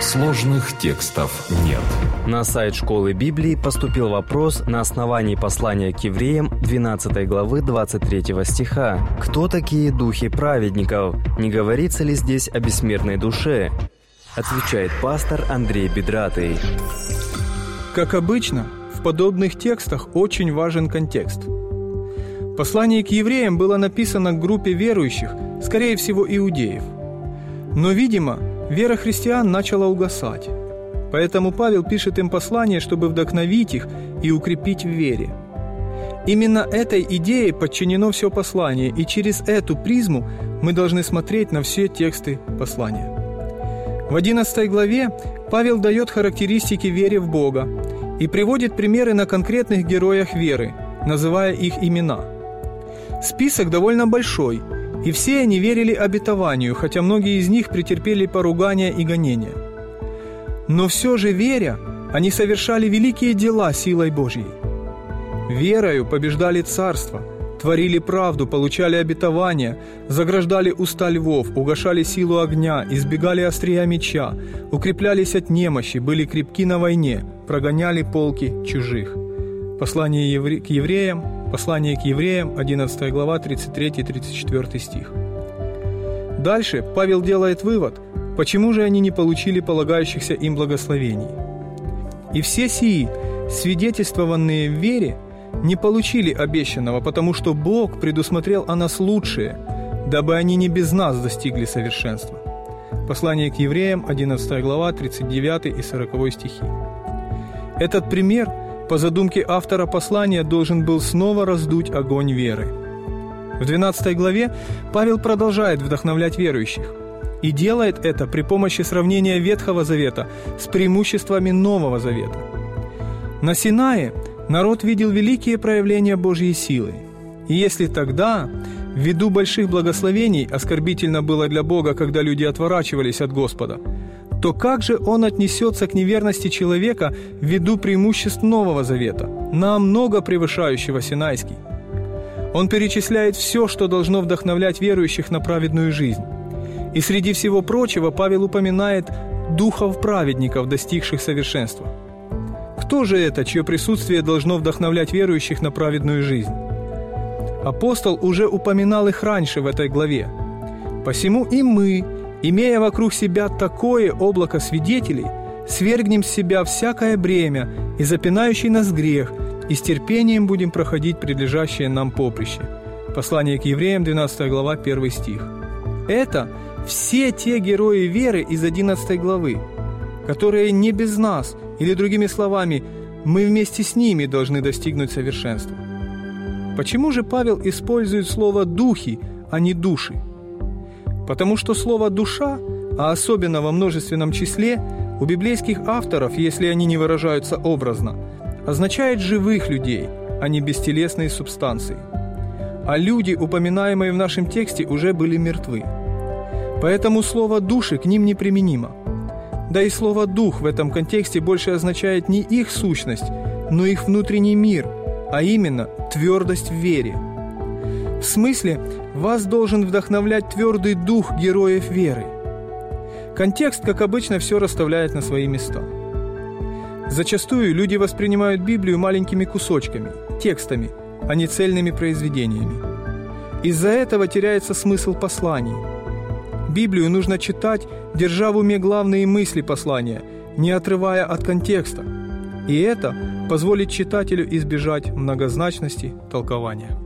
Сложных текстов нет. На сайт школы Библии поступил вопрос на основании послания к евреям 12 главы 23 стиха. Кто такие духи праведников? Не говорится ли здесь о бессмертной душе? Отвечает пастор Андрей Бедратый. Как обычно, в подобных текстах очень важен контекст. Послание к евреям было написано к группе верующих, скорее всего, иудеев. Но, видимо, вера христиан начала угасать. Поэтому Павел пишет им послание, чтобы вдохновить их и укрепить в вере. Именно этой идее подчинено все послание, и через эту призму мы должны смотреть на все тексты послания. В 11 главе Павел дает характеристики вере в Бога и приводит примеры на конкретных героях веры, называя их имена. Список довольно большой – и все они верили обетованию, хотя многие из них претерпели поругания и гонения. Но все же веря, они совершали великие дела силой Божьей. Верою побеждали царство, творили правду, получали обетование, заграждали уста львов, угошали силу огня, избегали острия меча, укреплялись от немощи, были крепки на войне, прогоняли полки чужих. Послание к евреям, послание к евреям, 11 глава, 33-34 стих. Дальше Павел делает вывод, почему же они не получили полагающихся им благословений. И все сии, свидетельствованные в вере, не получили обещанного, потому что Бог предусмотрел о нас лучшее, дабы они не без нас достигли совершенства. Послание к евреям, 11 глава, 39 и 40 стихи. Этот пример – по задумке автора послания должен был снова раздуть огонь веры. В 12 главе Павел продолжает вдохновлять верующих и делает это при помощи сравнения Ветхого Завета с преимуществами Нового Завета. На Синае народ видел великие проявления Божьей силы. И если тогда, ввиду больших благословений, оскорбительно было для Бога, когда люди отворачивались от Господа – то как же он отнесется к неверности человека ввиду преимуществ Нового Завета, намного превышающего Синайский? Он перечисляет все, что должно вдохновлять верующих на праведную жизнь. И среди всего прочего Павел упоминает духов праведников, достигших совершенства. Кто же это, чье присутствие должно вдохновлять верующих на праведную жизнь? Апостол уже упоминал их раньше в этой главе. «Посему и мы, Имея вокруг себя такое облако свидетелей, свергнем с себя всякое бремя и запинающий нас грех, и с терпением будем проходить предлежащее нам поприще. Послание к евреям, 12 глава, 1 стих. Это все те герои веры из 11 главы, которые не без нас, или другими словами, мы вместе с ними должны достигнуть совершенства. Почему же Павел использует слово «духи», а не «души»? Потому что слово «душа», а особенно во множественном числе, у библейских авторов, если они не выражаются образно, означает живых людей, а не бестелесные субстанции. А люди, упоминаемые в нашем тексте, уже были мертвы. Поэтому слово «души» к ним неприменимо. Да и слово «дух» в этом контексте больше означает не их сущность, но их внутренний мир, а именно твердость в вере – в смысле, вас должен вдохновлять твердый дух героев веры. Контекст, как обычно, все расставляет на свои места. Зачастую люди воспринимают Библию маленькими кусочками, текстами, а не цельными произведениями. Из-за этого теряется смысл посланий. Библию нужно читать, держа в уме главные мысли послания, не отрывая от контекста. И это позволит читателю избежать многозначности толкования.